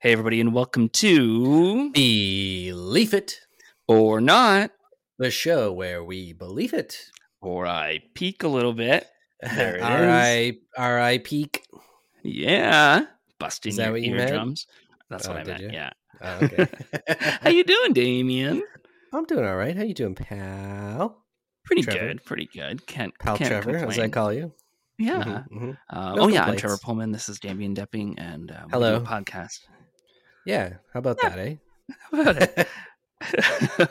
Hey, everybody, and welcome to Belief It or Not, the show where we believe it. or I peek a little bit. There it is. all right, peak. Yeah, busting Is that your what you meant? eardrums. That's Oh, what I meant. you? Yeah. Oh, okay. How you doing, Damien? I'm doing all right. How you doing, pal? Pretty Trevor? good. Pretty good. Can't Pal can't Trevor, as I call you. Yeah. Mhm, mhm. Uh, No oh yeah, I'm. Trevor Poelman. This is Damien Doepping, and uh, Hello. podcast. Yeah. How about that, eh? How about it?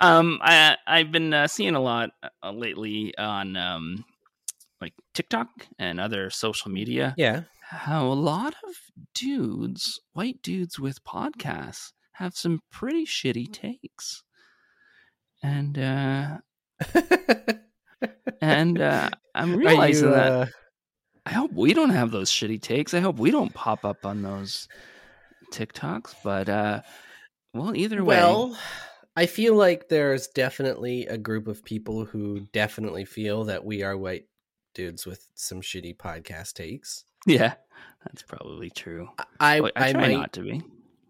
um, I I've been uh, seeing a lot uh, lately on um, like TikTok and other social media. yeah. How a lot of dudes, white dudes with podcasts, have some pretty shitty takes, and uh, and uh, I'm realizing you, that uh, I hope we don't have those shitty takes. I hope we don't pop up on those TikToks. But uh, well, either way, well, I feel like there's definitely a group of people who definitely feel that we are white dudes with some shitty podcast takes. yeah, that's probably true. I Well, I, I, try might not to be.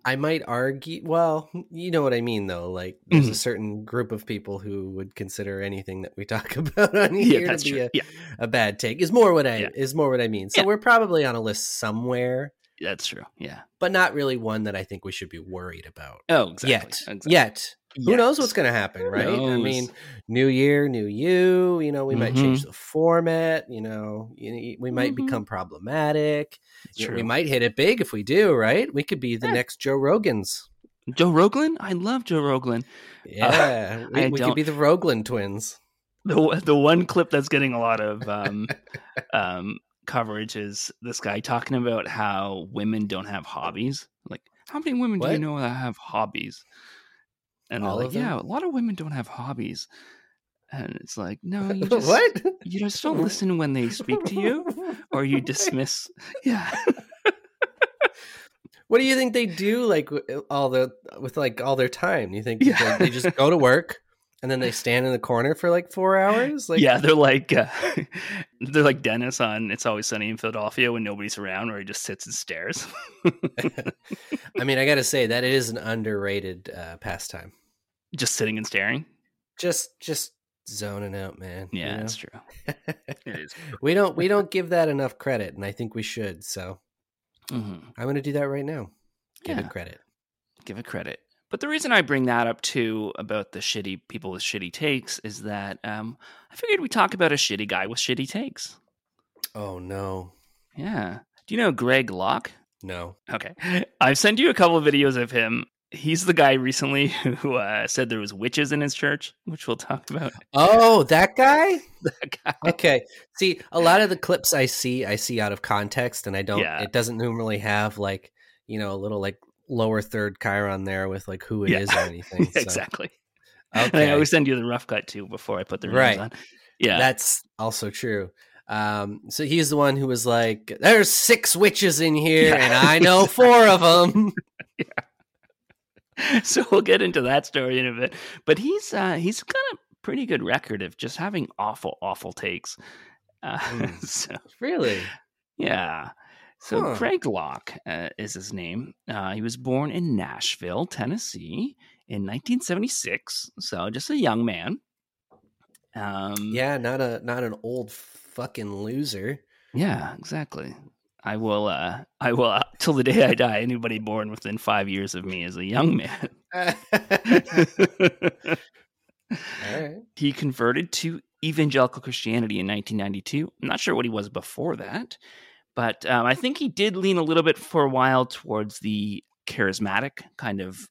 I might argue. Well, you know what I mean, though. Like, there's Mhm. a certain group of people who would consider anything that we talk about on Yeah, here that's to be a, Yeah, a bad take. Is more what I Yeah. is more what I mean. So Yeah. we're probably on a list somewhere, that's true. Yeah. but not really one that I think we should be worried about Oh, exactly. yet. exactly. Yet, who knows what's going to happen, right? I mean, new year, new you. You know, we might change Mhm. the format. You know, we might Mhm. become problematic. You know, We might hit it big if we do, right? We could be the Yeah. next Joe Rogans. Joe Rogan. I love Joe Rogan. Yeah, we, we could be the Roglin twins. the the one clip that's getting a lot of um, um, coverage is this guy talking about how women don't have hobbies. Like, how many women do you know that have hobbies? And All like, yeah, a lot of women don't have hobbies. And it's like, no, you just what? you just don't listen when they speak to you, or you dismiss. Yeah, What do you think they do? Like all the with like all their time? You think Yeah. they just go to work and then they stand in the corner for like four hours? Like yeah, they're like uh, they're like Dennis on "It's Always Sunny in Philadelphia" when nobody's around, where he just sits and stares. I mean, I got to say that it is an underrated uh, pastime. just sitting and staring. Just just zoning out, man. you Yeah, know? that's true. Is. we don't we don't give that enough credit, and I think we should. So Mhm. I'm going to do that right now. Give Yeah. it credit. give it credit. But the reason I bring that up too about the shitty people with shitty takes is that um, I figured we talk about a shitty guy with shitty takes. Oh no, Yeah. Do you know Greg Locke? no. Okay. I've sent you a couple of videos of him. He's the guy recently who uh, said there was witches in his church, which we'll talk about. Oh, that guy. That guy. Okay. See, a lot of the clips I see, I see out of context, and I don't. Yeah. It doesn't normally have like you know a little like lower third chiron there with like who it is Yeah. or anything. so- exactly. And I always send you the rough cut too before I put the Right. on. Yeah. That's also true. Um, so he's the one who was like, "There's six witches in here, Yeah. and I know four of them." so we'll get into that story in a bit. But he's uh, he's got a pretty good record of just having awful, awful takes. Uh, Hmm. so really? yeah. So Huh. Greg Locke uh, is his name. Uh, he was born in Nashville, Tennessee, in 1976. So just a young man. Um, Yeah, not a not an old fucking loser. Yeah, exactly. I will. Uh, I will uh, till the day I die. Anybody born within five years of me is a young man. All right. he converted to evangelical Christianity in 1992. I'm not sure what he was before that, but um, I think he did lean a little bit for a while towards the charismatic kind of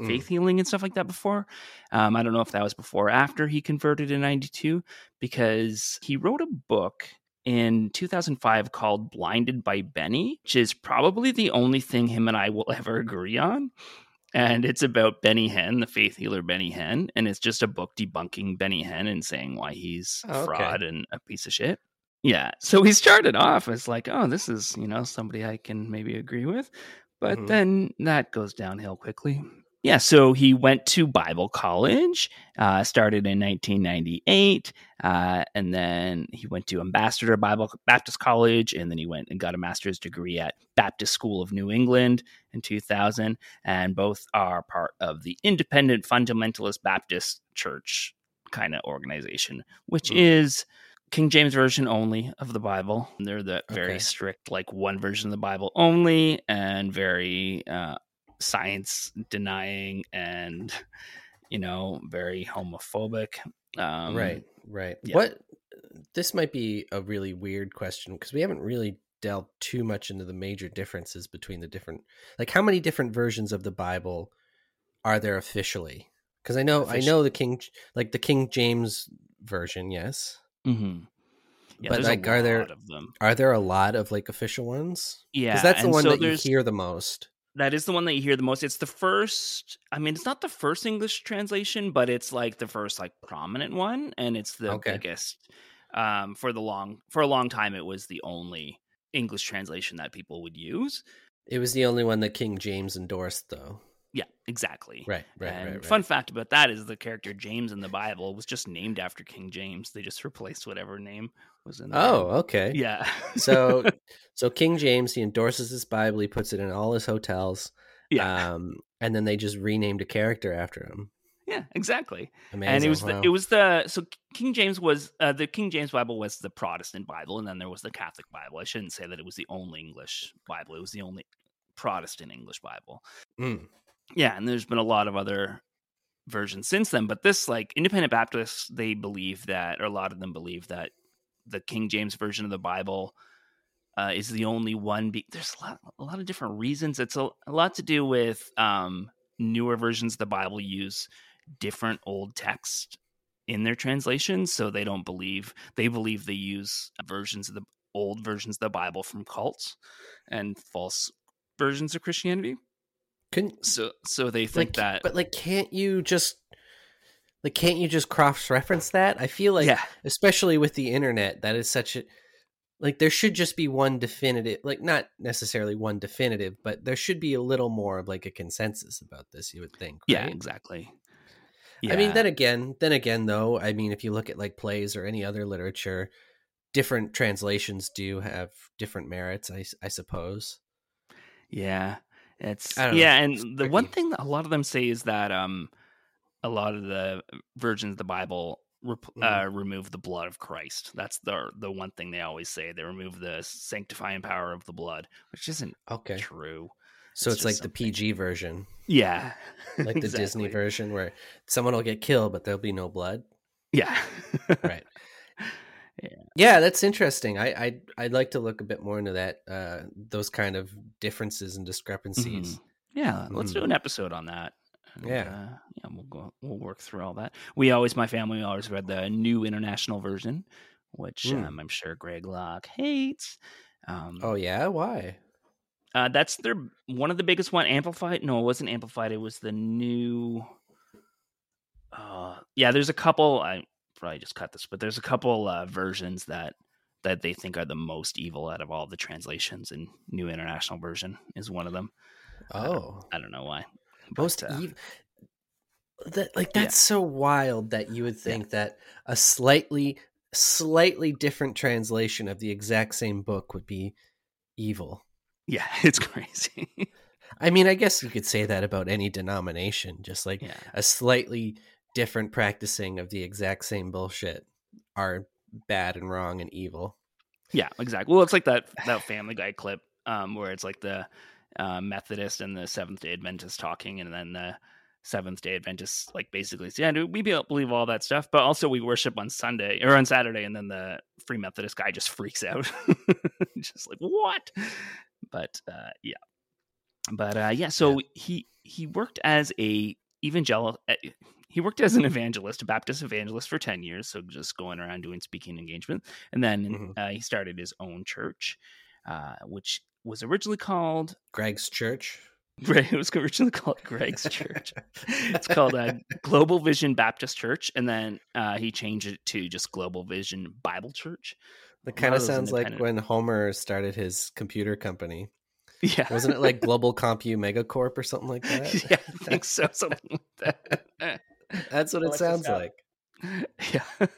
Mm. faith healing and stuff like that before. Um, I don't know if that was before or after he converted in 92 because he wrote a book in 2005 called Blinded by Benny, which is probably the only thing him and I will ever agree on. And it's about Benny Hinn, the faith healer Benny Hinn. And it's just a book debunking Benny Hinn and saying why he's Oh, okay. fraud and a piece of shit. Yeah. So he started off as like, oh, this is, you know, somebody I can maybe agree with. But Mhm. then that goes downhill quickly. Yeah, so he went to Bible college, uh, started in 1998, uh, and then he went to Ambassador Bible Baptist College, and then he went and got a master's degree at Baptist School of New England in 2000, and both are part of the Independent Fundamentalist Baptist Church kind of organization, which Mm. is King James version only of the Bible. They're the very Okay. strict, like one version of the Bible only, and very uh, science denying and you know very homophobic. Um, right, right. yeah. What this might be a really weird question because we haven't really delved too much into the major differences between the different like how many different versions of the Bible are there officially? Because I know I know the King like the King James version, yes. Mhm. Yeah, But, like, are there- of them. Are there a lot of like official ones? Yeah, Because that's the one so that you hear the most. That is the one that you hear the most. It's the first. I mean, it's not the first English translation, but it's like the first like prominent one, and it's the Okay. biggest. Um, for the long for a long time, it was the only English translation that people would use. It was the only one that King James endorsed though. Yeah, exactly. Right, right, and right, right. fun fact about that is the character James in the Bible was just named after King James. They just replaced whatever name was in there. Oh, okay. yeah. so so King James he endorses this Bible, he puts it in all his hotels. yeah, Um and then they just renamed a character after him. yeah, exactly. Amazing. and it was wow. the, it was the so King James was uh, the King James Bible was the Protestant Bible, and then there was the Catholic Bible. I shouldn't say that it was the only English Bible; it was the only Protestant English Bible. Mm. Yeah, and there's been a lot of other versions since then, but this like Independent Baptists, they believe that, or a lot of them believe that the King James version of the Bible. Uh, is the only one. Be- There's a lot, a lot of different reasons. It's a, a lot to do with um, newer versions of the Bible use different old text in their translations so they don't believe they believe they use versions of the old versions of the bible from cults and false versions of christianity Couldn't so so they like think that but like can't you just like can't you just cross reference that? I feel like yeah. especially with the internet that is such a like there should just be one definitive like not necessarily one definitive but there should be a little more of like a consensus about this you would think yeah right? exactly. I mean then again then again though I mean if you look at like plays or any other literature different translations do have different merits I, I suppose. Yeah, it's don't know. yeah, It's and the one thing that a lot of them say is that um, a lot of the versions of the Bible rep- Mhm. uh, remove the blood of Christ. That's the the one thing they always say. They remove the sanctifying power of the blood, which isn't okay true. so it's it's, like just the PG version Yeah, like the Disney version where someone will get killed but there'll be no blood Yeah, right Yeah. yeah that's interesting i i i'd like to look a bit more into that uh those kind of differences and discrepancies Mhm. Yeah, let's do Mhm. an episode on that. Yeah. uh, yeah, we'll go. We'll work through all that. We always, my family always read the New International Version, which Mm. um, I'm sure Greg Locke hates. Um, oh yeah why Uh, that's their one of the biggest one. Amplified? No, it wasn't amplified. It was the new. Uh, yeah, there's a couple. I probably just cut this, but there's a couple uh, versions that that they think are the most evil out of all the translations. And New International Version is one of them. oh I don't know why. but, most uh, ev- that like yeah. that's so wild that you would think that a slightly slightly different translation of the exact same book would be evil yeah, it's crazy. i mean i guess you could say that about any denomination just like yeah, a slightly different practicing of the exact same bullshit are bad and wrong and evil yeah, exactly. Well, it's like that that Family Guy clip um, where it's like the uh, Methodist and the Seventh Day Adventist talking, and then the Seventh Day Adventist like basically say, "Yeah, dude, we believe all that stuff, but also we worship on Sunday or on Saturday." And then the Free Methodist guy just freaks out, just like what? But uh, yeah, but uh, yeah. So he he worked as a evangelical. eh, He worked as an evangelist, a Baptist evangelist, for ten years. So just going around doing speaking engagement, and then Mhm. uh, he started his own church, uh, which was originally called Greg's church. It was originally called Greg's Church. it's called uh, Global Vision Baptist Church, and then uh, he changed it to just Global Vision Bible Church. That kind of sounds like when Homer started his computer company. Yeah, Wasn't it like Global Compu Megacorp or something like that? yeah, I think so. Something like that. That's what it Alexis sounds like. yeah.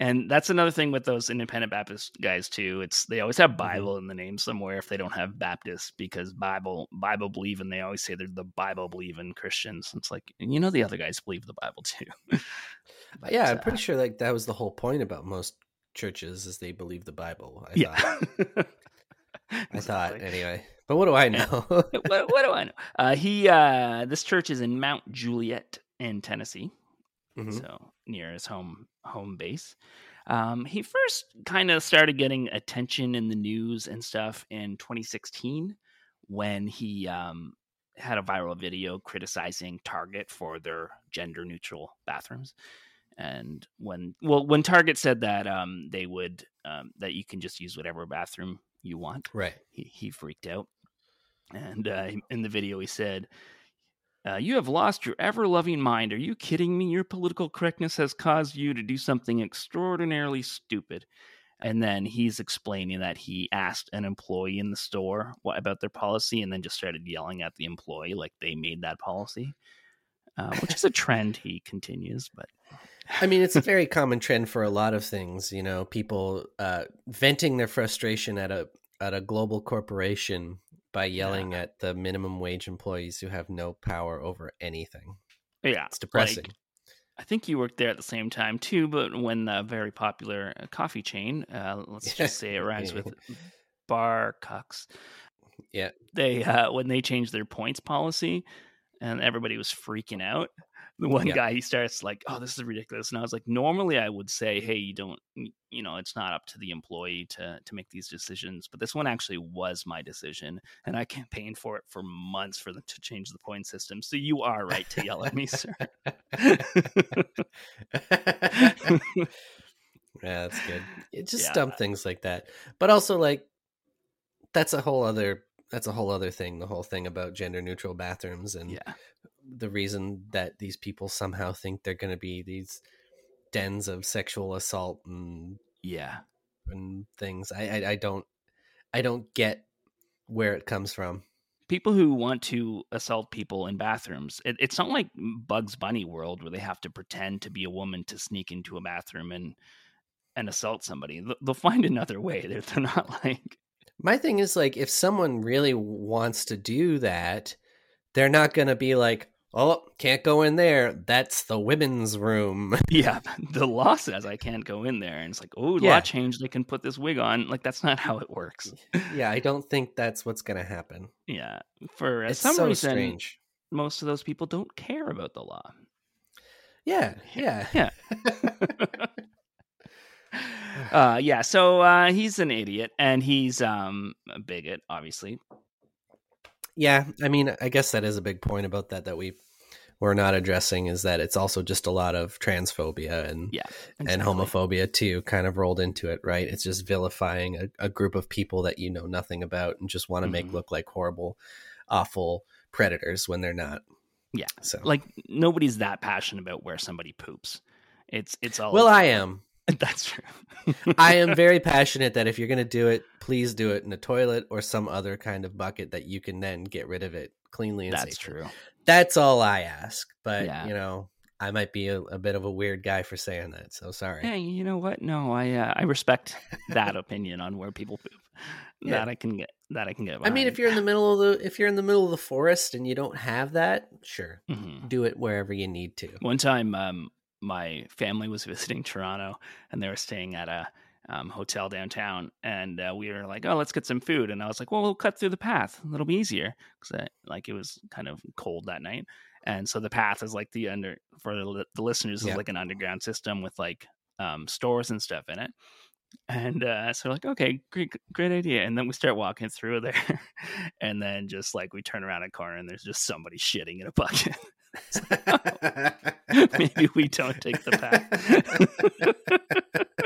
And that's another thing with those independent Baptist guys too. It's they always have Mm-hmm. Bible in the name somewhere if they don't have Baptist because Bible Bible believe and they always say they're the Bible believing Christians. It's like you know the other guys believe the Bible too. But, yeah, I'm uh, pretty sure like that was the whole point about most churches is they believe the Bible. I yeah. I thought anyway. But what do I know? what, what do I know? Uh, he uh, this church is in Mount Juliet in Tennessee, Mhm. so near his home home base. Um, he first kind of started getting attention in the news and stuff in 2016 when he um, had a viral video criticizing Target for their gender neutral bathrooms. And when well, when Target said that um, they would um, that you can just use whatever bathroom you want, right. he, he freaked out. And uh, in the video, he said, uh, You have lost your ever loving mind. Are you kidding me? Your political correctness has caused you to do something extraordinarily stupid. And then he's explaining that he asked an employee in the store what, about their policy and then just started yelling at the employee like they made that policy, uh, which is a trend he continues. But I mean, it's a very common trend for a lot of things. You know, people uh, venting their frustration at a at a global corporation by yelling at the minimum wage employees who have no power over anything. yeah, It's depressing. Like, I think you worked there at the same time too, but when the very popular uh, coffee chain, uh, let's just say it rhymes with Bar Cucks, yeah, they uh, when they changed their points policy, and everybody was freaking out. The one Yeah. guy he starts like, "Oh, this is ridiculous," and I was like, "Normally, I would say, hey, you don't, you know, it's not up to the employee to to make these decisions, but this one actually was my decision, and I campaigned for it for months for them to change the point system. So you are right to yell at me, sir." yeah, that's good. It's just Yeah. dumb things like that. But also like that's a whole other that's a whole other thing, the whole thing about gender neutral bathrooms and yeah, the reason that these people somehow think they're going to be these dens of sexual assault and yeah. and things. I, I I don't I don't get where it comes from. people who want to assault people in bathrooms it, it's not like bugs bunny world where they have to pretend to be a woman to sneak into a bathroom and and assault somebody They'll- find another way they're, they're not like My thing is like if someone really wants to do that, they're not going to be like, "Oh, can't go in there. That's the women's room." yeah the law says i can't go in there and it's like oh Yeah. law change they can put this wig on like that's not how it works yeah, I don't think that's what's going to happen. yeah for uh, It's some so reason strange. most of those people don't care about the law Yeah, yeah. Yeah. uh yeah so uh he's an idiot and he's um a bigot obviously Yeah, I mean, I guess that is a big point about that that we we're not addressing is that it's also just a lot of transphobia and yeah and homophobia too kind of rolled into it, right? It's just vilifying a, a group of people that you know nothing about and just want to make Mhm. look like horrible, awful predators when they're not. Yeah. So like nobody's that passionate about where somebody poops it's it's all well, I am. that's true I am very passionate that if you're going to do it, please do it in a toilet or some other kind of bucket that you can then get rid of it cleanly and that's safely. true That's all I ask. But Yeah. you know, I might be a, a bit of a weird guy for saying that. So sorry. hey you know what no i uh, i respect that opinion on where people poop Yeah. that i can get that i can get I mean, if you're in the middle of the if you're in the middle of the forest and you don't have that, sure, Mhm. do it wherever you need to. One time, um, my family was visiting Toronto, and they were staying at a um, hotel downtown, and uh, we were like, "Oh, let's get some food." And I was like, "Well, we'll cut through the path. It'll be easier because like it was kind of cold that night." And so the path is like the under for the, the listeners Yeah. is like an underground system with like um, stores and stuff in it. And uh, so we're like, okay, great, great idea. And then we start walking through there, and then just like we turn around a corner, and there's just somebody shitting in a bucket. Maybe we don't take the path.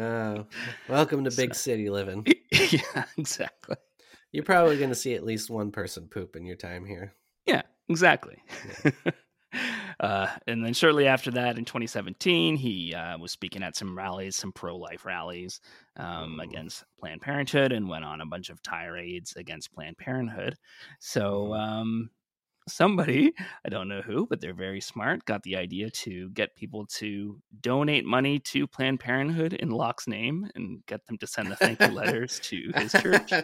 Oh, welcome to big city living. yeah, exactly. You're probably going to see at least one person poop in your time here. Yeah, exactly. uh, and then shortly after that, in 2017, he uh, was speaking at some rallies, some pro-life rallies um, against Planned Parenthood, and went on a bunch of tirades against Planned Parenthood. So um, somebody, I don't know who, but they're very smart, got the idea to get people to donate money to Planned Parenthood in Locke's name and get them to send the thank you letters to his church.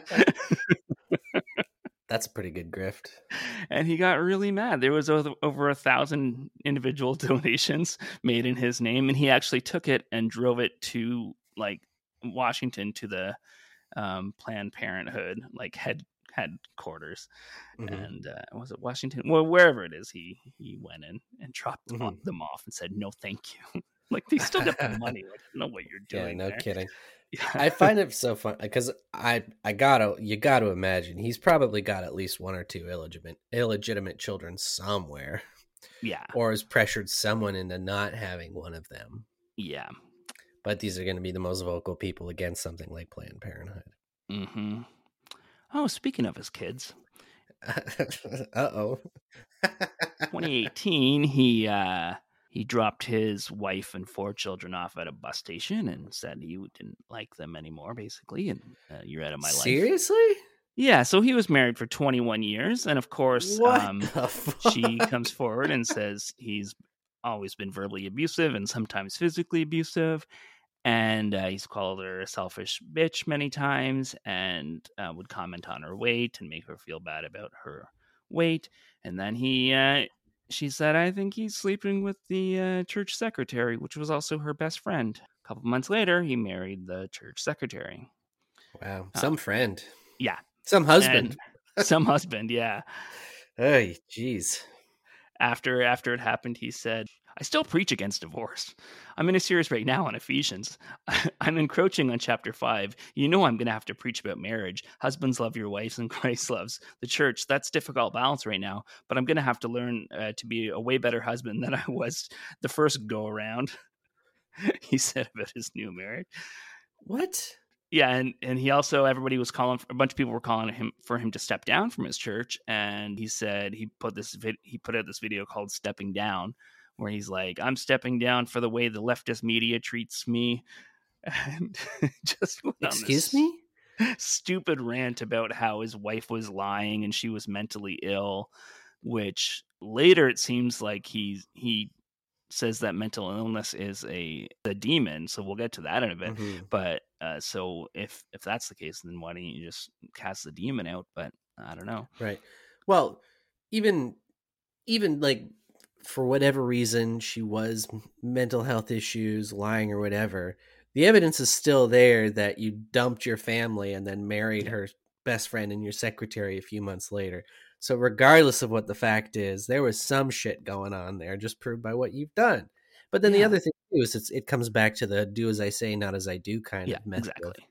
That's a pretty good grift. and he got really mad. There was over, a thousand individual donations made in his name, and he actually took it and drove it to like Washington to the um, Planned Parenthood like head headquarters, Mhm. and uh, was it Washington? Well, wherever it is, he he went in and dropped them, Mhm. them off and said, "No, thank you." like they still got the money. Like, I don't know what you're Yeah, doing. no there. kidding. Yeah. I find it so fun because I I gotta you gotta imagine he's probably got at least one or two illegitimate illegitimate children somewhere, yeah, or has pressured someone into not having one of them. yeah. But these are going to be the most vocal people against something like Planned Parenthood. hmm Oh, speaking of his kids, uh oh. 2018, he uh, he dropped his wife and four children off at a bus station and said he didn't like them anymore, basically, and uh, you're out of my life. Seriously? Yeah, so he was married for 21 years, and of course, um, she comes forward and says he's always been verbally abusive and sometimes physically abusive. And uh, he's called her a selfish bitch many times and uh, would comment on her weight and make her feel bad about her weight. And then he, uh, she said, I think he's sleeping with the uh, church secretary, which was also her best friend. A couple months later, he married the church secretary. Wow. Some friend. Yeah. Some husband. And some husband, yeah. Hey, jeez. after after it happened he said i still preach against divorce. I'm in a series right now on ephesians. I'm encroaching on chapter 5 you know i'm going to have to preach about marriage. Husbands love your wives and christ loves the church. That's difficult balance right now but i'm going to have to learn uh, to be a way better husband than i was the first go around he said about his new marriage. What? yeah, and and he also everybody was calling a bunch of people were calling him for him to step down from his church, and he said he put this vid, he put out this video called "Stepping Down," where he's like, "I'm stepping down for the way the leftist media treats me," and just went on this Excuse me? stupid rant about how his wife was lying and she was mentally ill, which later it seems like he he says that mental illness is a a demon. So we'll get to that in a bit. Mhm. But uh, so if if that's the case, then why don't you just cast the demon out? But I don't know. Right. Well, even even like for whatever reason she was mental health issues, lying or whatever, the evidence is still there that you dumped your family and then married her best friend and your secretary a few months later. So regardless of what the fact is, there was some shit going on there just proved by what you've done. But then the other thing too is it's, it comes back to the do as I say, not as I do kind Yeah, of method exactly.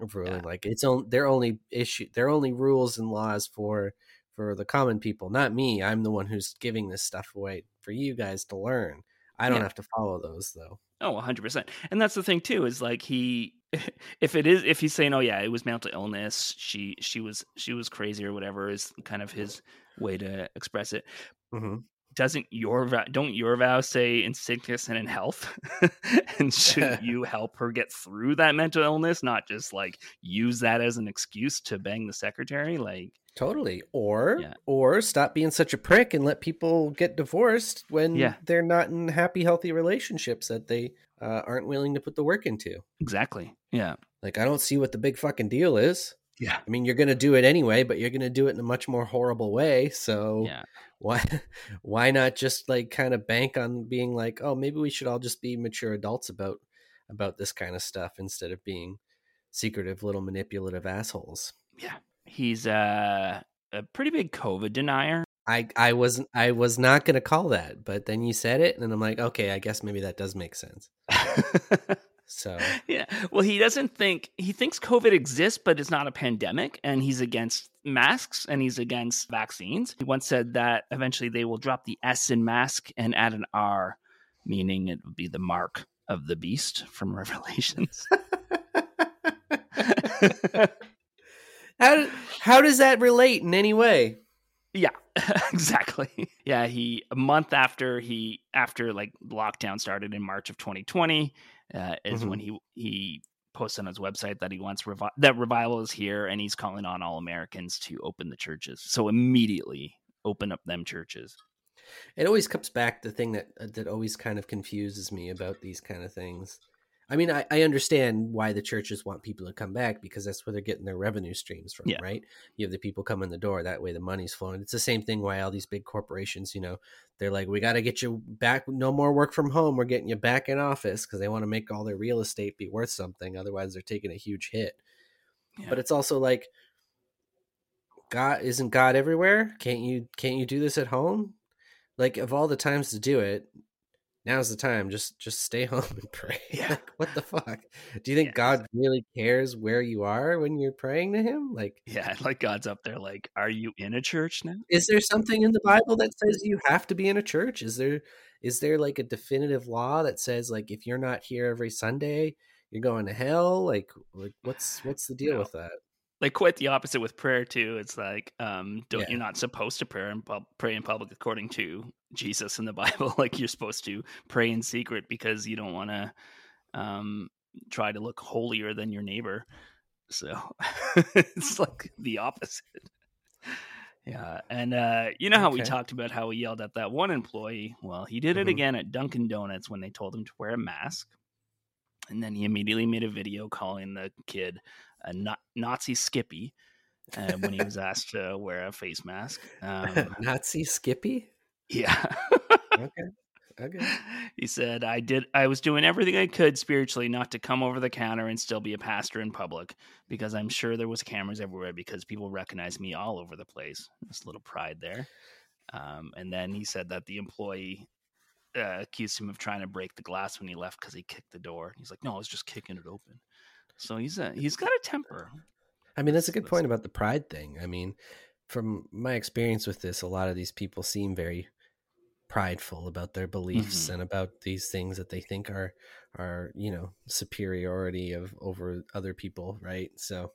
of ruling. Yeah. Like it's on they're only issue they're only rules and laws for for the common people, not me. I'm the one who's giving this stuff away for you guys to learn. I don't Yeah. have to follow those though. Oh, 100%. And that's the thing too is like he if it is if he's saying oh yeah, it was mental illness, she she was she was crazy or whatever is kind of his way to express it. Mm-hmm. Doesn't your vow, don't your vows say in sickness and in health? and should you help her get through that mental illness, not just like use that as an excuse to bang the secretary? Like Totally. Or Yeah. or stop being such a prick and let people get divorced when Yeah. they're not in happy, healthy relationships that they uh, aren't willing to put the work into. exactly. Yeah. Like I don't see what the big fucking deal is. Yeah. I mean, you're going to do it anyway, but you're going to do it in a much more horrible way. So Yeah. why why not just like kind of bank on being like, oh, maybe we should all just be mature adults about about this kind of stuff instead of being secretive little manipulative assholes. Yeah. He's uh, a pretty big COVID denier. I I wasn't I was not going to call that, but then you said it and I'm like, okay, I guess maybe that does make sense. So yeah. Well, he doesn't think he thinks COVID exists, but it's not a pandemic, and he's against masks and he's against vaccines. He once said that eventually they will drop the S in mask and add an R, meaning it would be the mark of the beast from Revelations. how how does that relate in any way? Yeah, exactly. Yeah, he a month after he after like lockdown started in March of 2020 uh, is Mhm. when he he posts on his website that he wants revi- that revival is here and he's calling on all Americans to open the churches. So immediately open up them churches. It always comes back the thing that uh, that always kind of confuses me about these kind of things. I mean, I, I understand why the churches want people to come back because that's where they're getting their revenue streams from, Yeah. right? You have the people come in the door, that way the money's flowing. It's the same thing why all these big corporations, you know, they're like, we got to get you back, no more work from home. We're getting you back in office because they want to make all their real estate be worth something. Otherwise, they're taking a huge hit. Yeah. But it's also like, God isn't God everywhere? Can't you can't you do this at home? Like of all the times to do it, now's the time. Just just stay home and pray. Yeah. Like, what the fuck? Do you think Yeah. God really cares where you are when you're praying to him? Like Yeah, like God's up there like, are you in a church now? is there something in the Bible that says you have to be in a church? Is there is there like a definitive law that says like if you're not here every Sunday, you're going to hell? Like like what's what's the deal No. with that? Like quite the opposite with prayer too. It's like, um, don't Yeah. you're not supposed to pray in pub- pray in public according to Jesus in the Bible. like you're supposed to pray in secret because you don't want to um, try to look holier than your neighbor. So it's like the opposite. Yeah, and uh, you know how we talked about how he yelled at that one employee. Well, he did it Mhm. again at Dunkin' Donuts when they told him to wear a mask, and then he immediately made a video calling the kid a na- Nazi Skippy uh, when he was asked to wear a face mask. Um, Nazi Skippy? yeah. Okay. Okay. he said i did i was doing everything i could spiritually not to come over the counter and still be a pastor in public because i'm sure there was cameras everywhere because people recognize me all over the place this little pride there um, and then he said that the employee uh, accused him of trying to break the glass when he left because he kicked the door he's like no i was just kicking it open so he's a, he's got a temper I mean, that's a good point about the pride thing. I mean, from my experience with this, a lot of these people seem very prideful about their beliefs Mhm. and about these things that they think are are you know superiority of over other people, right? So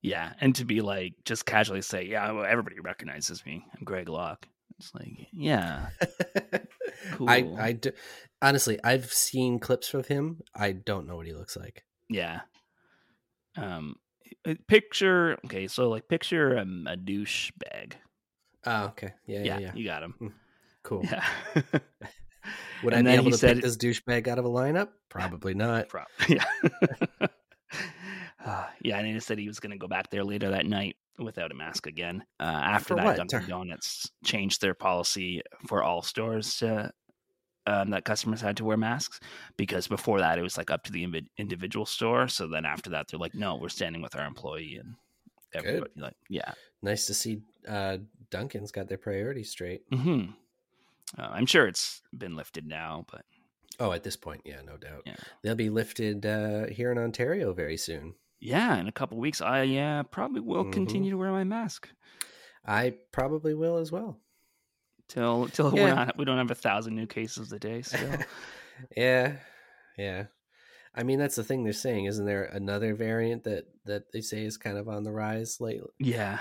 yeah and to be like just casually say yeah well, everybody recognizes me i'm greg locke it's like yeah I I do, honestly, I've seen clips of him. I don't know what he looks like. Yeah. Um, uh, picture okay, so like picture um, a douche bag. Oh, okay, yeah, yeah, Yeah, yeah. you got him. Cool. Yeah. Would And I be able to said- pick this douchebag out of a lineup? Probably not. Prob- yeah. Uh, yeah, and he said he was going to go back there later that night without a mask again. Uh, after For that, what? Dunkin' Donuts changed their policy for all stores to, um, that customers had to wear masks because before that it was like up to the individual store. So then after that, they're like, no, we're standing with our employee and everybody. Like, yeah, Nice to see uh, Dunkin's got their priorities straight. hmm Uh, I'm sure it's been lifted now, but Oh, at this point, yeah, no doubt. Yeah. They'll be lifted uh, here in Ontario very soon. yeah, in a couple weeks, I yeah probably will Mhm. continue to wear my mask I probably will as well. Till till Yeah. we're not we don't have a thousand new cases a day. Still, yeah, yeah. I mean, that's the thing they're saying. Isn't there another variant that that they say is kind of on the rise lately? yeah,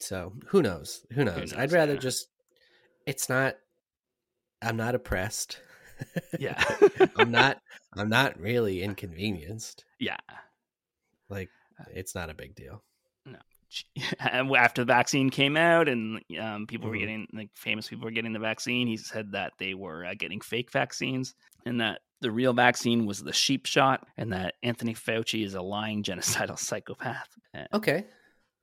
So who knows? Who knows? I'd rather yeah. just. It's not. I'm not oppressed. yeah, I'm not. I'm not really inconvenienced. yeah. Like uh it's not a big deal. And after the vaccine came out, and um, people were Mhm. getting like famous people were getting the vaccine, he said that they were uh, getting fake vaccines, and that the real vaccine was the sheep shot, and that Anthony Fauci is a lying genocidal psychopath. Uh, Okay.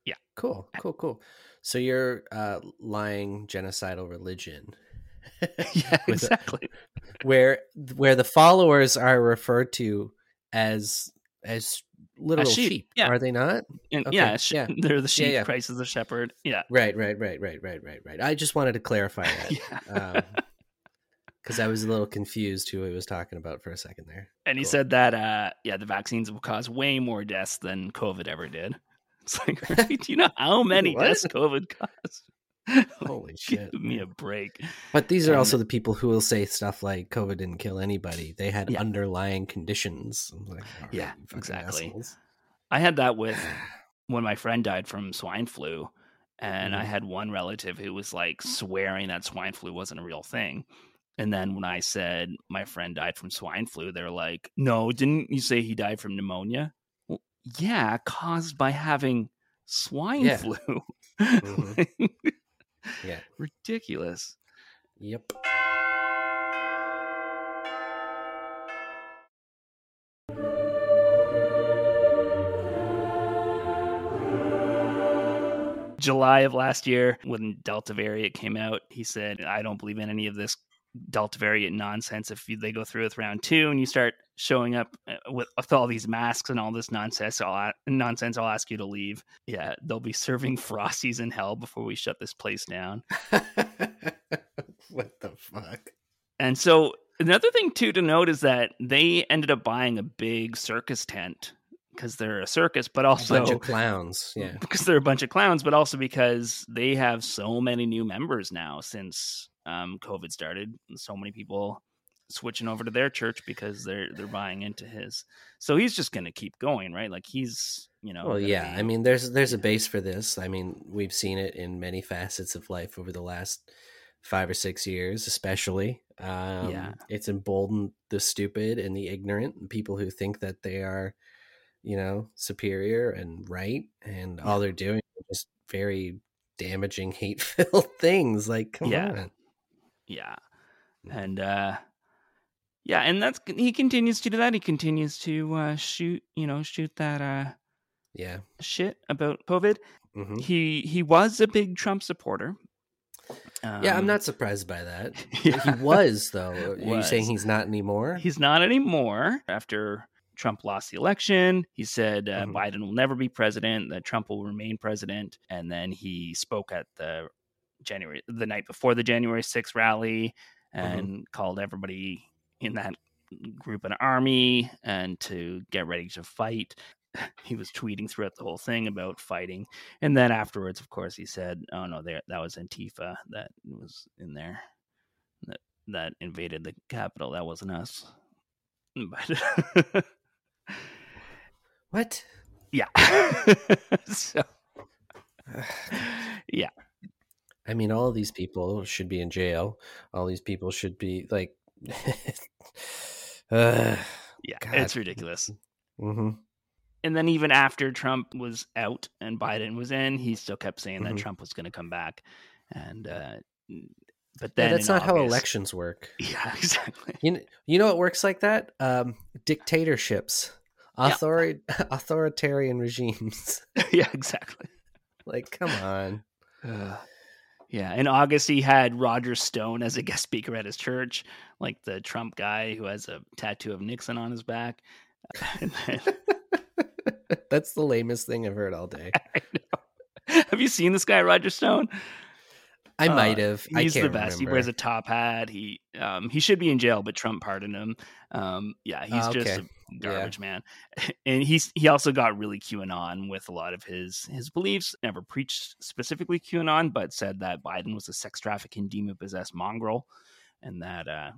Yeah. Cool. Cool. Cool. So you're uh, lying genocidal religion, yeah, With a- exactly. where where the followers are referred to as as literal sheep, sheep, yeah. are they not? And Okay, yeah, yeah. they're the sheep. yeah. Christ is the shepherd. Yeah, Right. Right. Right. Right. Right. Right. Right. I just wanted to clarify that. yeah. Um, because I was a little confused who he was talking about for a second there. And he said that, uh, yeah, the vaccines will cause way more deaths than COVID ever did. It's like, do you know how many deaths COVID caused? Holy shit! Give me a break. But these are And- also the people who will say stuff like COVID didn't kill anybody. They had Yeah. underlying conditions. Like, "All right, Yeah, exactly. assholes." I had that with when my friend died from swine flu, and I Mhm. had one relative who was like swearing that swine flu wasn't a real thing. And then when I said my friend died from swine flu, they're like, "No, didn't you say he died from pneumonia?" Well, yeah, caused by having swine Yeah. flu. Mhm. Yeah. Ridiculous. Yep. July of last year, when Delta variant came out, he said, I don't believe in any of this Delta variant nonsense. If they go through with round two and you start showing up uh, with, with all these masks and all this nonsense, I'll, nonsense, I'll ask you to leave. Yeah, they'll be serving Frosties in hell before we shut this place down. what the fuck? And so another thing too to note is that they ended up buying a big circus tent because they're a circus, but also A bunch of clowns. Yeah. because they're a bunch of clowns, but also because they have so many new members now since um, COVID started. So many people switching over to their church because they're they're buying into his. So he's just going to keep going, right? Like he's you know. Well, yeah. be- I mean, there's there's a base for this. I mean, we've seen it in many facets of life over the last five or six years, especially. Um, Yeah. It's emboldened the stupid and the ignorant and people who think that they are, you know, superior and right, and all they're doing is just very damaging, hate-filled things. Like, come Yeah. on. Yeah, and uh, yeah, and that's he continues to do that. He continues to uh, shoot, you know, shoot that uh, Yeah. shit about COVID. hmm He he was a big Trump supporter. yeah, I'm Um, not surprised by that. Yeah. He was though. Are you saying he's not anymore? He's not anymore. After Trump lost the election, he said uh, Mhm. Biden will never be president, that Trump will remain president. And then he spoke at the January, the night before the January 6th rally mm-hmm. and called everybody in that group an army and to get ready to fight. He was tweeting throughout the whole thing about fighting. And then afterwards, of course, he said, oh no, there, that was Antifa that was in there that, that invaded the Capitol. That wasn't us. But what? yeah. so yeah. I mean, all of these people should be in jail. All these people should be like, uh, Yeah. God. It's ridiculous. hmm And then even after Trump was out and Biden was in, he still kept saying that Mhm. Trump was going to come back. And uh but Yeah, that's not how elections work. Yeah, exactly. You know, you know what works like that? Um, dictatorships, Yeah. Authoritarian regimes. yeah, exactly. like, come on. Yeah, in August he had Roger Stone as a guest speaker at his church, like the Trump guy who has a tattoo of Nixon on his back. Then, That's the lamest thing I've heard all day. Have you seen this guy, Roger Stone? I Uh, might have. I He's the best. He wears a top hat. He um he should be in jail, but Trump pardoned him. Um yeah, he's Ah, just a garbage man. And he's he also got really QAnon with a lot of his his beliefs. Never preached specifically QAnon, but said that Biden was a sex trafficking demon possessed mongrel, and that uh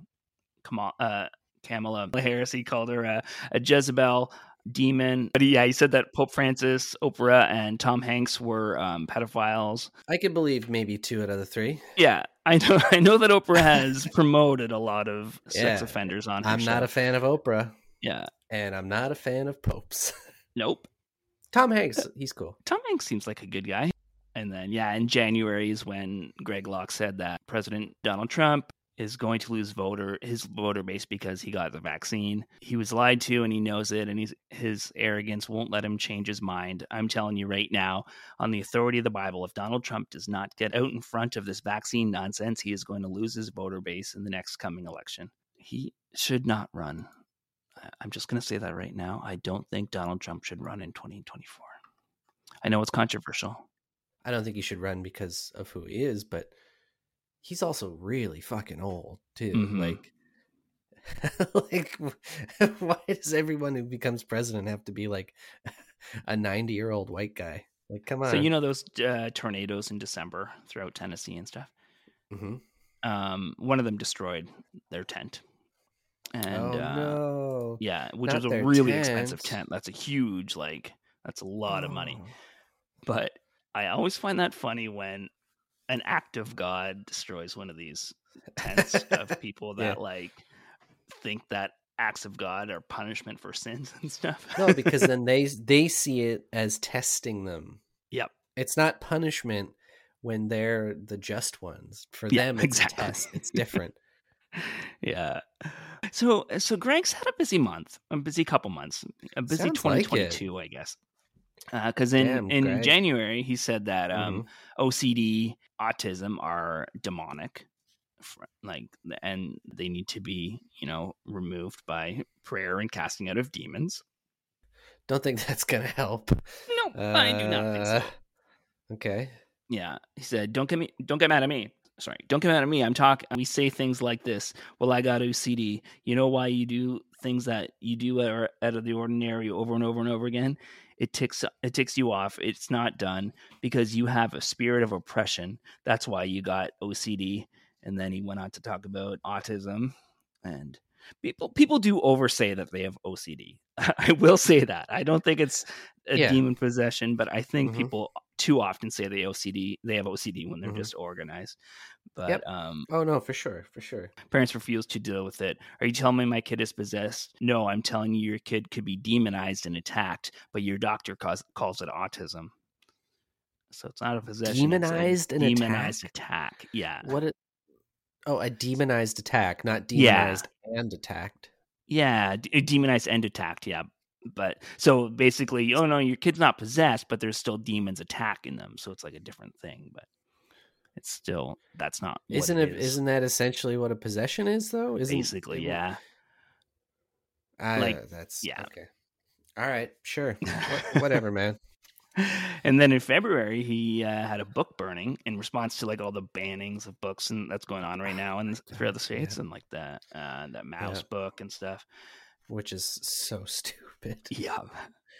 Kamala, uh Kamala Harris he called her a, a Jezebel demon. But yeah, he said that Pope Francis, Oprah, and Tom Hanks were um, pedophiles. I could believe maybe two out of the three. Yeah, I know. I know that Oprah has promoted a lot of sex Yeah. offenders on her I'm not a fan of Oprah, Yeah, and I'm not a fan of popes. nope. Tom Hanks, he's cool. Tom Hanks seems like a good guy. And then, yeah, in January is when Greg Locke said that President Donald Trump is going to lose voter his voter base because he got the vaccine. He was lied to and he knows it and he's his arrogance won't let him change his mind. I'm telling you right now, on the authority of the Bible, if Donald Trump does not get out in front of this vaccine nonsense, he is going to lose his voter base in the next coming election. He should not run. I'm just going to say that right now. I don't think Donald Trump should run in 2024. I know it's controversial. I don't think he should run because of who he is, but he's also really fucking old too. Mhm. Like, like, why does everyone who becomes president have to be like a ninety-year-old white guy? Like, come on. So you know those uh, tornadoes in December throughout Tennessee and stuff. Mhm. Um, one of them destroyed their tent, and oh uh, no! yeah, which Not was a really expensive tent. tent. That's a huge, like, that's a lot of money. Oh. But I always find that funny when an act of God destroys one of these tents of people that Yeah. like think that acts of God are punishment for sins and stuff. No, because then they they see it as testing them. Yep. It's not punishment when they're the just ones. For Yeah, them, it's exactly. a test. It's different. yeah. So so Greg's had a busy month, a busy couple months, a busy Sounds like 2022, I guess. Because in Damn, in Greg. January he said that um, Mhm. OCD, autism are demonic, like, and they need to be you know removed by prayer and casting out of demons. Don't think that's gonna help. No, I do not think so. Uh, Okay. Yeah, he said, "Don't get me, don't get mad at me. Sorry, don't get mad at me. I'm talking. We say things like this. Well, I got OCD. You know why you do things that you do are out of the ordinary over and over and over again? It ticks, it ticks you off. It's not done because you have a spirit of oppression. That's why you got OCD." And then he went on to talk about autism, and people people do oversay that they have OCD. I will say that. I don't think it's a Yeah. demon possession, but I think Mhm. people too often say they OCD they have OCD when they're Mhm. just organized. But Yep. um, Oh no, for sure, for sure. parents refuse to deal with it. Are you telling me my kid is possessed? No, I'm telling you your kid could be demonized and attacked, but your doctor calls calls it autism. So it's not a possession. it's a Demonized and attacked demonized attack? attack. Yeah. What? It, oh, a demonized attack, not Yeah. demonized and attacked. Yeah, d- demonized and attacked. Yeah, but so basically, oh no, your kid's not possessed, but there's still demons attacking them. So it's like a different thing, but it's still that's not. Isn't it it? is. Isn't that essentially what a possession is, though? Isn't basically? it- Yeah, Ah, like, that's yeah. Okay. All right. Sure. Wha- Whatever, man. and then in February, he uh, had a book burning in response to like all the bannings of books and that's going on right now in throughout the states and like that uh, that Maus Yeah. book and stuff. Which is so stupid. Yeah.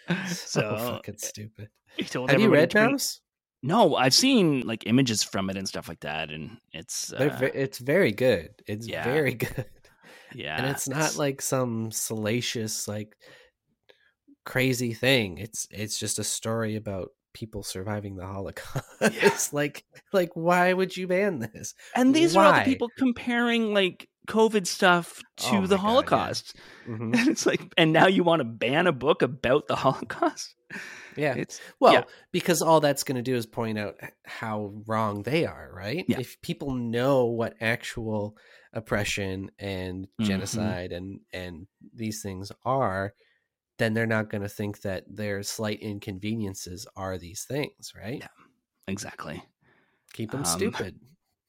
so So fucking stupid. Have you read bring- Maus? No, I've seen like images from it and stuff like that, and it's uh, ve- it's very good. It's yeah. very good. yeah, and it's not like some salacious like crazy thing it's it's just a story about people surviving the holocaust it's like like why would you ban this And these are all the people comparing like COVID stuff to Oh the God, yeah. Holocaust. Mhm. And it's like, and now you want to ban a book about the Holocaust? yeah It's well yeah. because all that's going to do is point out how wrong they are right Yeah. if people know what actual oppression and Mhm. genocide and and these things are then they're not going to think that their slight inconveniences are these things right Yeah. exactly. keep them Um, stupid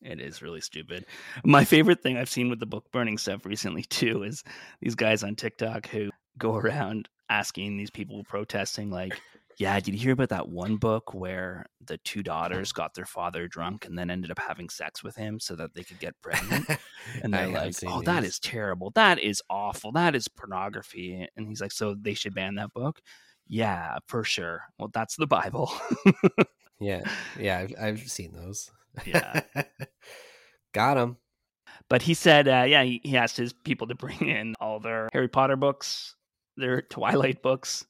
It is really stupid. My favorite thing I've seen with the book burning stuff recently too is these guys on TikTok who go around asking these people protesting like, "Yeah, did you hear about that one book where the two daughters got their father drunk and then ended up having sex with him so that they could get pregnant?" And they're like, "Oh, that these. is terrible. That is awful. That is pornography." And he's like, "So they should ban that book?" Yeah, for sure. Well, that's the Bible. Yeah, yeah, I've, I've seen those. Yeah. got him. But he said, uh, yeah, he, he asked his people to bring in all their Harry Potter books, their Twilight books,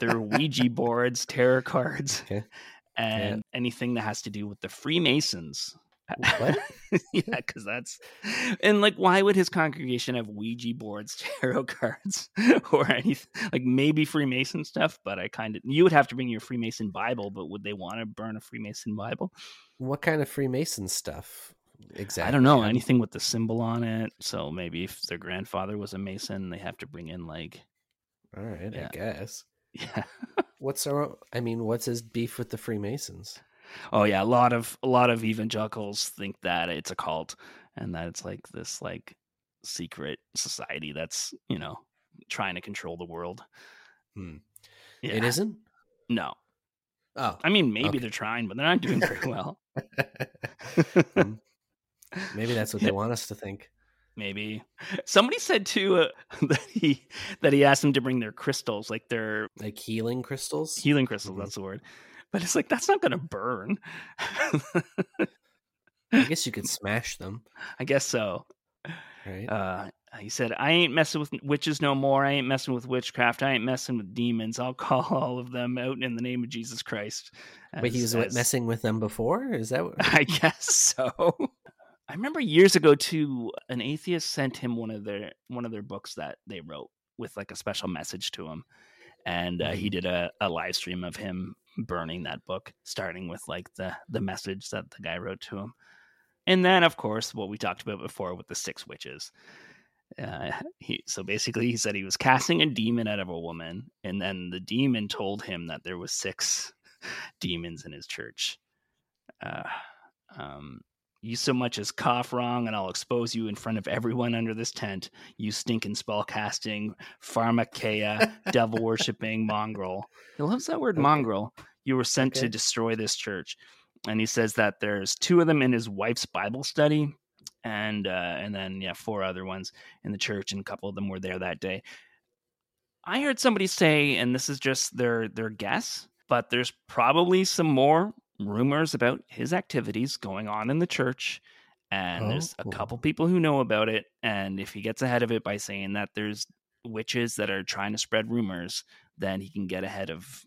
their Ouija boards, tarot cards, Okay. and anything that has to do with the Freemasons. What? yeah, because that's and like, why would his congregation have Ouija boards, tarot cards, or anything like maybe Freemason stuff? But I kind of you would have to bring your Freemason Bible, but would they want to burn a Freemason Bible? What kind of Freemason stuff? Exactly. I don't know anything with the symbol on it. So maybe if their grandfather was a Mason, they have to bring in like, All right, Yeah. I guess. yeah, What's our? I mean, what's his beef with the Freemasons? oh yeah, a lot of a lot of evangelicals think that it's a cult and that it's like this like secret society that's you know trying to control the world. Hmm. Yeah. It isn't. No, Oh, I mean maybe Okay. they're trying, but they're not doing very well. Hmm. Maybe that's what they want us to think. Maybe somebody said too uh, that he that he asked them to bring their crystals, like their Like healing crystals. healing crystals. Mhm. That's the word. But it's like that's not going to burn. I guess you could smash them, I guess so. right? Uh, he said, "I ain't messing with witches no more. I ain't messing with witchcraft. I ain't messing with demons. I'll call all of them out in the name of Jesus Christ." But he As- was what, as- messing with them before? Is that what? I guess so. I remember years ago too, an atheist sent him one of their one of their books that they wrote with like a special message to him, and uh, he did a, a live stream of him burning that book, starting with like the the message that the guy wrote to him, and then of course what we talked about before with the six witches. Uh, he so basically he said he was casting a demon out of a woman, and then the demon told him that there was six demons in his church. Uh, um, you so much as cough wrong, and I'll expose you in front of everyone under this tent. You stinking spell casting, pharmakeia, devil worshipping mongrel. He loves that word Okay. mongrel. You were sent to destroy this church, and he says that there's two of them in his wife's Bible study, and uh, and then yeah, four other ones in the church, and a couple of them were there that day. I heard somebody say, and this is just their their guess, but there's probably some more rumors about his activities going on in the church. And there's a Oh. couple people who know about it. And if he gets ahead of it by saying that there's witches that are trying to spread rumors, then he can get ahead of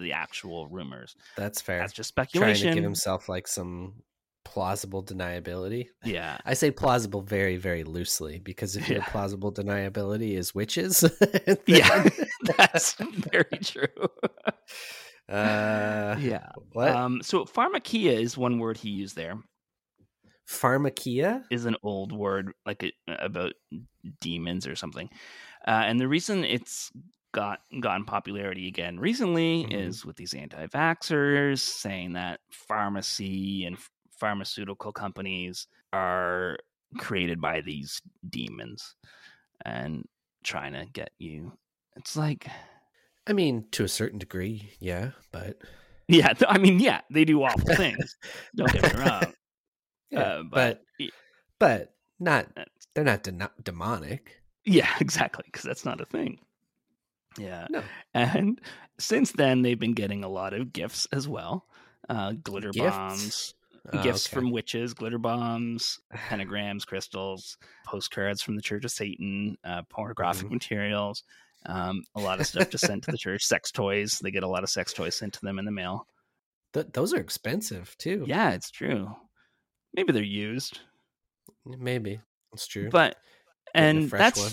the actual rumors. That's fair. That's just speculation Trying to give himself like some plausible deniability. yeah. I say plausible very, very loosely because if your plausible deniability is witches, Yeah. That's very true. uh, yeah. what Um, so pharmakeia is one word he used there. pharmakeia? is an old word like it, about demons or something. Uh, and the reason it's got gotten popularity again recently Mhm. is with these anti-vaxxers saying that pharmacy and pharmaceutical companies are created by these demons and trying to get you. It's like, I mean, to a certain degree, yeah, but yeah, th- I mean, yeah, they do awful things. Don't get me wrong. yeah, Uh, but but but not they're not de- demonic. Yeah, exactly, because that's not a thing. Yeah. No. And since then, they've been getting a lot of gifts as well. Uh, glitter Gifts? bombs, Oh, gifts okay. from witches, glitter bombs, pentagrams, crystals, postcards from the Church of Satan, uh, pornographic Mhm. materials, um, a lot of stuff just sent to the church. Sex toys. They get a lot of sex toys sent to them in the mail. Th- those are expensive too. Yeah, it's true. Maybe they're used, maybe it's true. but and that's one.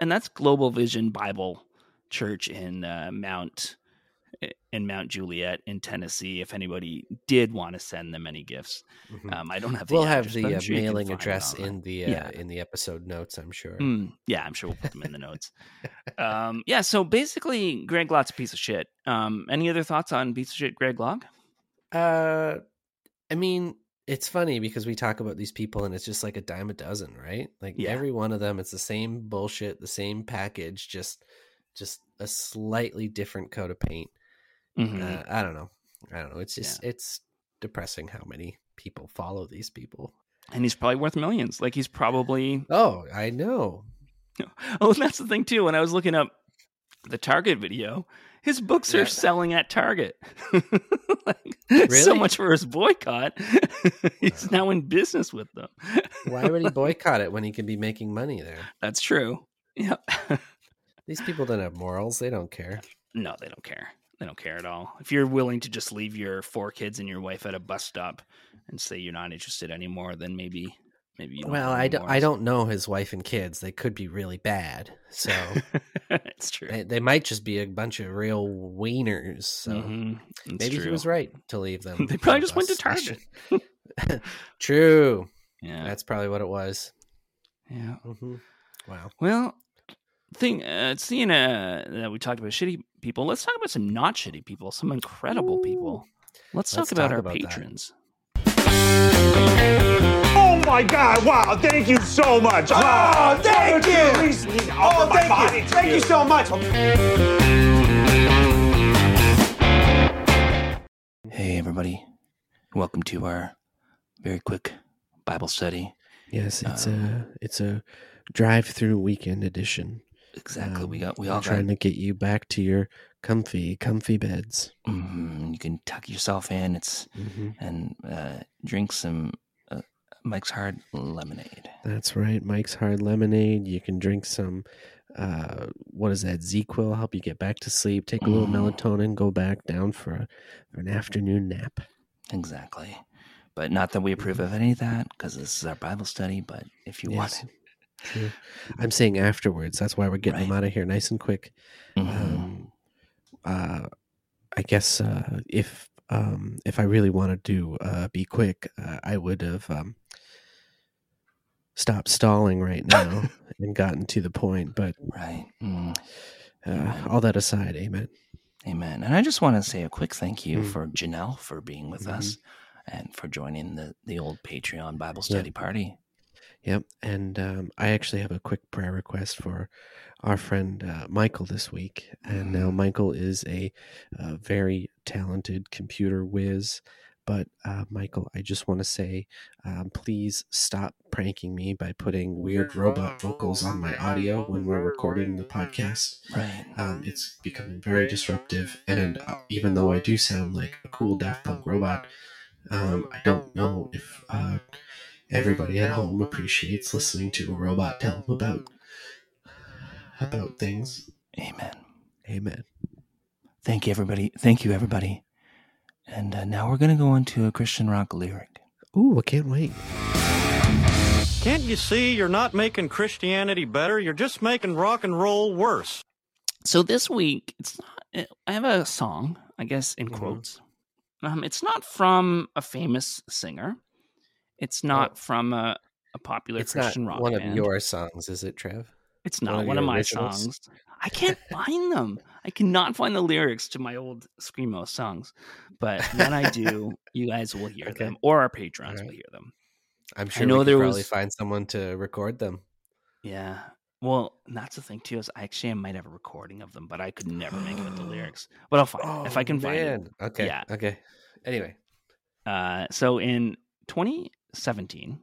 and that's Global Vision Bible Church in uh, Mount in Mount Juliet in Tennessee. If anybody did want to send them any gifts, Mhm. um, I don't have. The we'll have the uh, sure mailing address in the uh, Yeah. in the episode notes. I'm sure. Mm, yeah, I'm sure we'll put them in the notes. Um, yeah, so basically, Greg Locke's a piece of shit. Um, any other thoughts on piece of shit Greg Locke? Uh, I mean, it's funny because we talk about these people and it's just like a dime a dozen, right? Like Yeah. every one of them, it's the same bullshit, the same package, just just a slightly different coat of paint. Mhm. Uh, I don't know. I don't know. It's just it's depressing how many people follow these people. and he's probably worth millions. Like he's probably Oh, I know. Oh, and that's the thing too. When I was looking up the Target video, his books Yeah. are selling at Target. like, So much for his boycott. He's now in business with them. Why would he boycott it when he can be making money there? That's true. Yeah. These people don't have morals. They don't care. no, they don't care. They don't care at all. If you're willing to just leave your four kids and your wife at a bus stop and say you're not interested anymore, then maybe, maybe you don't Well, I don't, I don't know his wife and kids. They could be really bad. So it's true. they, they might just be a bunch of real wieners. So Mhm. It's maybe he was right to leave them. They probably just went to. Target. True. Yeah. That's probably what it was. yeah. hmm Wow. Well, thing uh, seeing uh, that we talked about shitty people, let's talk about some not shitty people, some incredible people. Let's, Let's talk about talk our about that. patrons. Oh my God! Wow! Thank you so much. Oh, thank you. Oh, thank you. Thank you so much. Hey, everybody. Welcome to our very quick Bible study. Yes, it's Um, a it's a drive-through weekend edition. Exactly. we Um, got we all trying got. to get you back to your comfy, comfy beds. Mhm, You can tuck yourself in. It's hmm and uh, drink some uh, Mike's Hard lemonade. That's right, Mike's Hard Lemonade. You can drink some. Uh, what is that? ZzzQuil help you get back to sleep. Take a little Mm. melatonin. Go back down for, a, for an afternoon nap. Exactly. But not that we approve of any of that because this is our Bible study. But if you Yes, want true. I'm saying afterwards. That's why we're getting them out of here nice and quick. Mhm. Um, uh, I guess uh, if um, if I really wanted to uh, be quick, uh, I would have um, stopped stalling right now and gotten to the point. But right. Mm. uh, all that aside, amen. Amen. And I just want to say a quick thank you Mm. for Janelle for being with us Mm-hmm. and for joining the the old Patreon Bible study party. Yep. And um, I actually have a quick prayer request for our friend uh, Michael this week. And now Michael is a, uh very talented computer whiz. But uh, Michael, I just want to say, um, please stop pranking me by putting weird robot vocals on my audio when we're recording the podcast. Right. Um, it's becoming very disruptive, and uh, even though I do sound like a cool Daft Punk robot, um, I don't know if uh, everybody at home appreciates listening to a robot tell them about about things. Amen. Amen. Thank you, everybody. Thank you, everybody. And uh, now we're going to go into a Christian rock lyric. Ooh, I can't wait. Can't you see you're not making Christianity better? You're just making rock and roll worse. So this week, it's not. I have a song, I guess, in Mhm. quotes. Um, it's not from a famous singer. It's not from a, a popular Oh. It's not Christian rock one band. of your songs, is it, Trev? It's not of one of, your my originals? songs. I can't find them. I cannot find the lyrics to my old screamo songs. But when I do, you guys will hear Okay. them, or our patrons Alright. will hear them. I'm sure I know we there probably was- find someone to record them. Yeah. Well, that's the thing too. Is I actually I might have a recording of them, but I could never make it with the lyrics. But I'll find it if I can find it. Oh, Okay. Yeah. Okay. Anyway. Uh, so in 2017,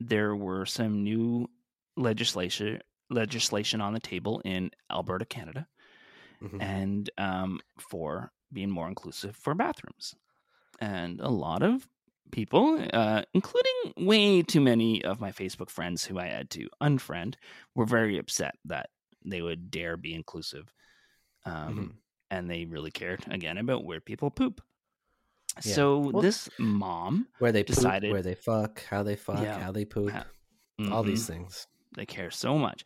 there were some new legislation legislation on the table in Alberta, Canada, Mhm. and um, for being more inclusive for bathrooms. And a lot of people, uh, including way too many of my Facebook friends who I had to unfriend, were very upset that they would dare be inclusive. Um, Mhm. And they really cared, again, about where people poop. Yeah. So Well- this mom Where they poop, decided- where they fuck, how they fuck, Yeah. how they poop, Ha- all these things. they care so much.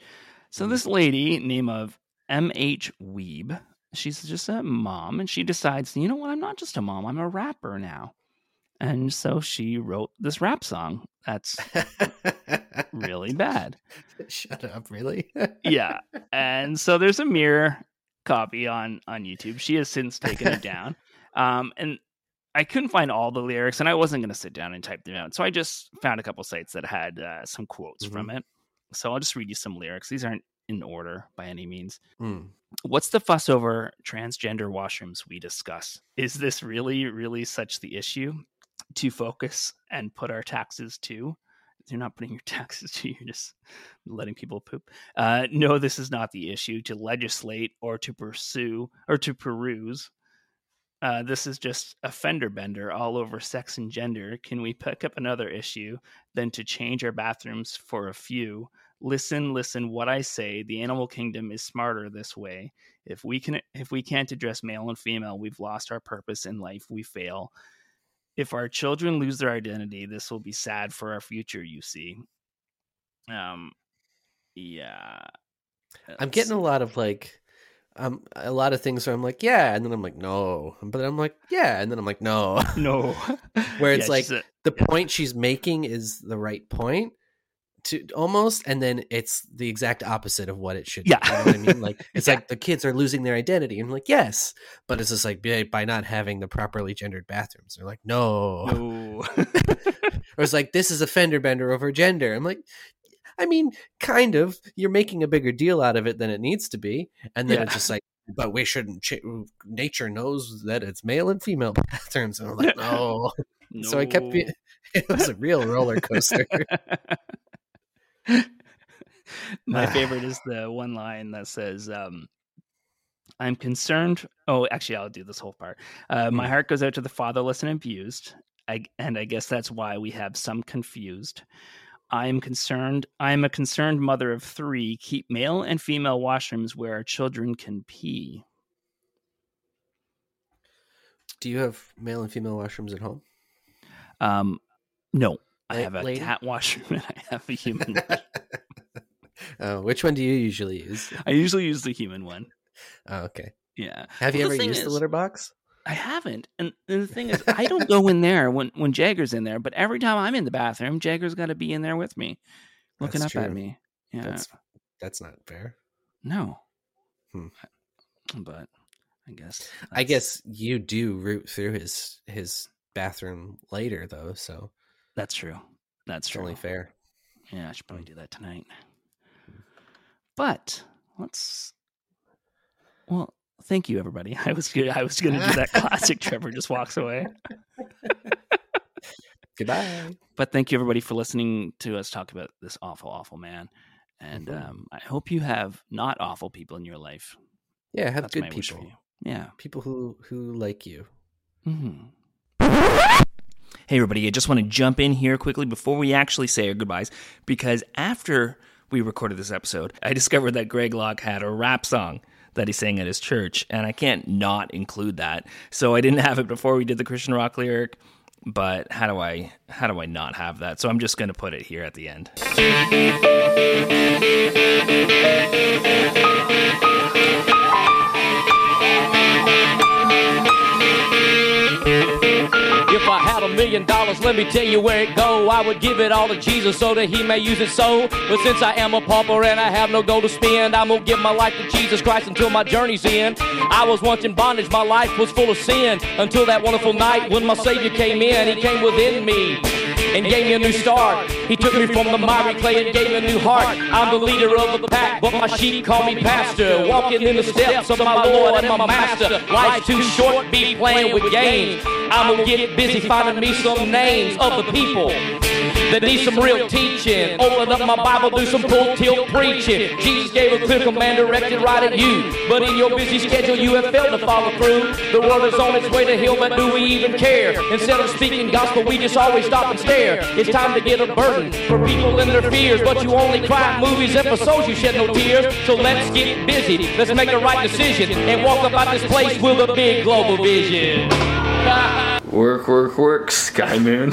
So Mhm. this lady, name of M.H. Weeb, she's just a mom, and she decides, you know what? I'm not just a mom. I'm a rapper now, and so she wrote this rap song that's really bad. Shut up, really? Yeah, and so there's a mirror copy on on YouTube. She has since taken it down, um, and I couldn't find all the lyrics, and I wasn't going to sit down and type them out. So I just found a couple sites that had uh, some quotes from it. So I'll just read you some lyrics. These aren't in order by any means. Mm. What's the fuss over transgender washrooms we discuss? Is this really, really such the issue to focus and put our taxes to? You're not putting your taxes to, you're just letting people poop. Uh, no, this is not the issue to legislate or to pursue or to peruse. Uh, this is just a fender bender all over sex and gender. Can we pick up another issue than to change our bathrooms for a few? Listen, listen, what I say. The animal kingdom is smarter this way. If we can, if we can't address male and female, we've lost our purpose in life. We fail. If our children lose their identity, this will be sad for our future. You see. Um, yeah. I'm getting a lot of like, um, a lot of things where I'm like, yeah, and then I'm like, no, but then I'm like, yeah, and then I'm like, no. no. Where it's Yeah, like a- the point she's making is the right point to almost, and then it's the exact opposite of what it should. Yeah. be, you know what I mean? Like it's Yeah. like the kids are losing their identity, and I'm like, yes, but it's just like by- by not having the properly gendered bathrooms. They're like, no, no. or it's like this is a fender bender over gender. I'm like. I mean, kind of. You're making a bigger deal out of it than it needs to be, and then Yeah. it's just like, but we shouldn't. Ch- nature knows that it's male and female bathrooms, and I'm like, no. So I kept, No. be- it was a real roller coaster. My favorite is the one line that says, um, I'm concerned. Oh, actually, I'll do this whole part. Uh, my heart goes out to the fatherless and abused. I, and I guess that's why we have some confused. I am concerned. I am a concerned mother of three. Keep male and female washrooms where our children can pee. Do you have male and female washrooms at home? Um, no, I have a lady? cat washroom and I have a human. washroom. Oh, which one do you usually use? I usually use the human one. Oh, okay. Yeah. Have you Well, the ever thing used the litter box? I haven't. And, and the thing is, I don't go in there when, when Jagger's in there, but every time I'm in the bathroom, Jagger's got to be in there with me, looking That's up at me. Yeah. That's that's not fair. no. Hmm. But I guess. I guess you do root through his his bathroom later though, so that's true. That's true. only fair. Yeah, I should probably do that tonight. But let's. Well, thank you, everybody. I was gonna, I was going to do that classic. Trevor just walks away. Goodbye. But thank you, everybody, for listening to us talk about this awful, awful man. And Mhm. um, I hope you have not awful people in your life. Yeah, have That's good people. you. Yeah. People who who like you. hmm Hey, everybody, I just want to jump in here quickly before we actually say our goodbyes because after we recorded this episode, I discovered that Greg Locke had a rap song that he sang at his church, and I can't not include that. So I didn't have it before we did the Christian rock lyric, but how do I how do I not have that? So I'm just going to put it here at the end. Million dollars, let me tell you where it go. I would give it all to Jesus so that he may use it so. But since I am a pauper and I have no gold to spend, I'm gonna give my life to Jesus Christ until my journey's end. I was once in bondage, my life was full of sin. Until that wonderful night when my Savior came in, he came within me and gave me a new start. He took me from the miry clay and gave me a new heart. I'm the leader of the pack, but my sheep call me pastor. Walking in the steps of my Lord and my master. Life's too short, be playing with games. I'm gonna get busy finding me some names of the people that need some real teaching. Open up my Bible, do some full tilt preaching. Jesus gave a clear command directed right at you. But in your busy schedule, you have failed to follow through. The world is on its way to hell, but do we even care? Instead of speaking gospel, we just always stop and stare. It's time to get a burden for people and their fears. But you only cry at movies and for you shed no tears. So let's get busy. Let's make the right decision and walk about this place with a big global vision. Work, work, work, Sky Moon.